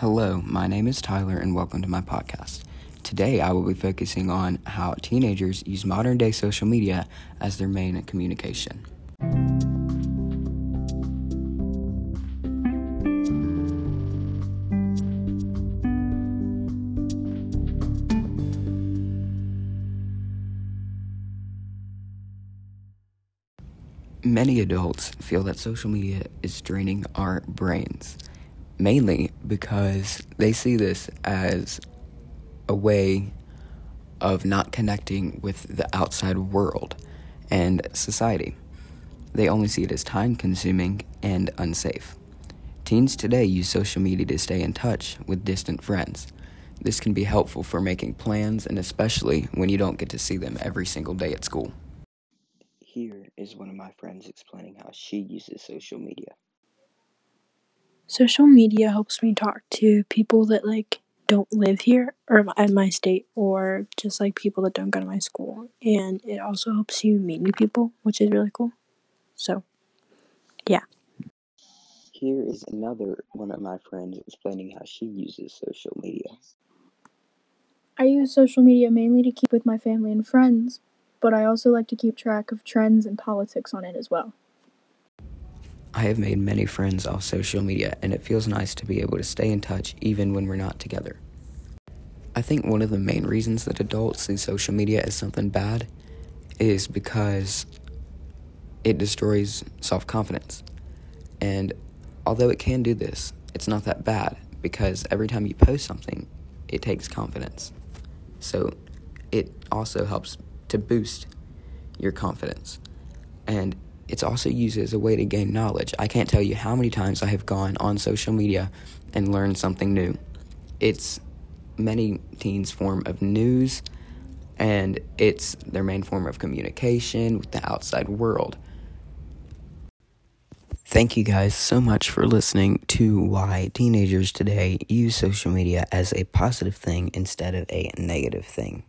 Hello, my name is Tyler, and welcome to my podcast. Today, I will be focusing on how teenagers use modern day social media as their main communication. Many adults feel that social media is draining our brains, mainly because they see this as a way of not connecting with the outside world and society. They only see it as time consuming and unsafe. Teens today use social media to stay in touch with distant friends. This can be helpful for making plans and especially when you don't get to see them every single day at school. Here is one of my friends explaining how she uses social media. Social media helps me talk to people that like don't live here or in my state or just like people that don't go to my school and it also helps you meet new people, which is really cool. So, yeah. Here is another one of my friends explaining how she uses social media. I use social media mainly to keep with my family and friends, but I also like to keep track of trends and politics on it as well. I have made many friends off social media, and it feels nice to be able to stay in touch even when we're not together. I think one of the main reasons that adults see social media as something bad is because it destroys self confidence. And although it can do this, it's not that bad because every time you post something, it takes confidence. So it also helps to boost your confidence. And it's also used as a way to gain knowledge. I can't tell you how many times I have gone on social media and learned something new. It's many teens' form of news, and it's their main form of communication with the outside world. Thank you guys so much for listening to why teenagers today use social media as a positive thing instead of a negative thing.